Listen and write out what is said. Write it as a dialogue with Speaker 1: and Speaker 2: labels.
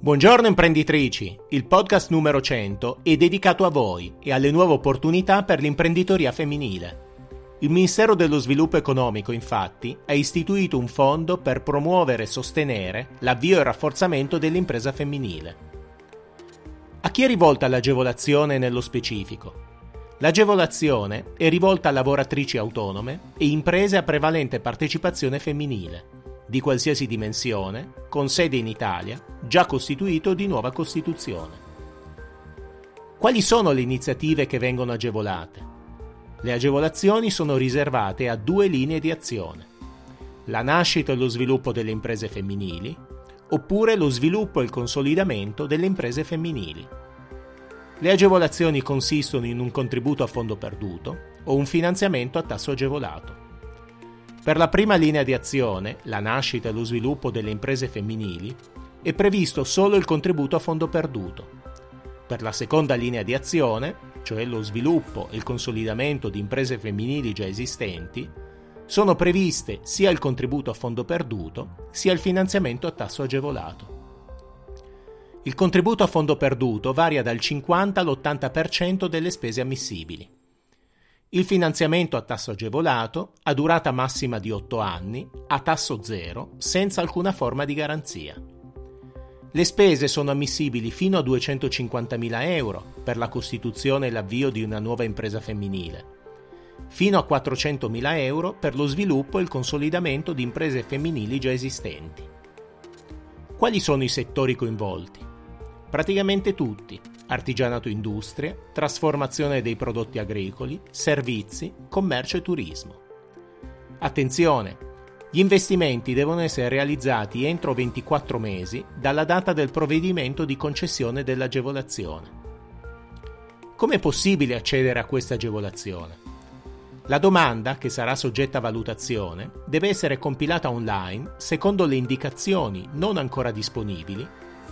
Speaker 1: Buongiorno imprenditrici, il podcast numero 100 è dedicato a voi e alle nuove opportunità per l'imprenditoria femminile. Il Ministero dello Sviluppo Economico, infatti, ha istituito un fondo per promuovere e sostenere l'avvio e il rafforzamento dell'impresa femminile. A chi è rivolta l'agevolazione nello specifico? L'agevolazione è rivolta a lavoratrici autonome e imprese a prevalente partecipazione femminile di qualsiasi dimensione, con sede in Italia, già costituito di nuova Costituzione. Quali sono le iniziative che vengono agevolate? Le agevolazioni sono riservate a due linee di azione. La nascita e lo sviluppo delle imprese femminili, oppure lo sviluppo e il consolidamento delle imprese femminili. Le agevolazioni consistono in un contributo a fondo perduto o un finanziamento a tasso agevolato. Per la prima linea di azione, la nascita e lo sviluppo delle imprese femminili, è previsto solo il contributo a fondo perduto. Per la seconda linea di azione, cioè lo sviluppo e il consolidamento di imprese femminili già esistenti, sono previste sia il contributo a fondo perduto sia il finanziamento a tasso agevolato. Il contributo a fondo perduto varia dal 50 all'80% delle spese ammissibili. Il finanziamento a tasso agevolato ha durata massima di 8 anni, a tasso zero, senza alcuna forma di garanzia. Le spese sono ammissibili fino a 250.000 euro per la costituzione e l'avvio di una nuova impresa femminile, fino a 400.000 euro per lo sviluppo e il consolidamento di imprese femminili già esistenti. Quali sono i settori coinvolti? Praticamente tutti, artigianato industria, trasformazione dei prodotti agricoli, servizi, commercio e turismo. Attenzione! Gli investimenti devono essere realizzati entro 24 mesi dalla data del provvedimento di concessione dell'agevolazione. Come è possibile accedere a questa agevolazione? La domanda, che sarà soggetta a valutazione, deve essere compilata online secondo le indicazioni non ancora disponibili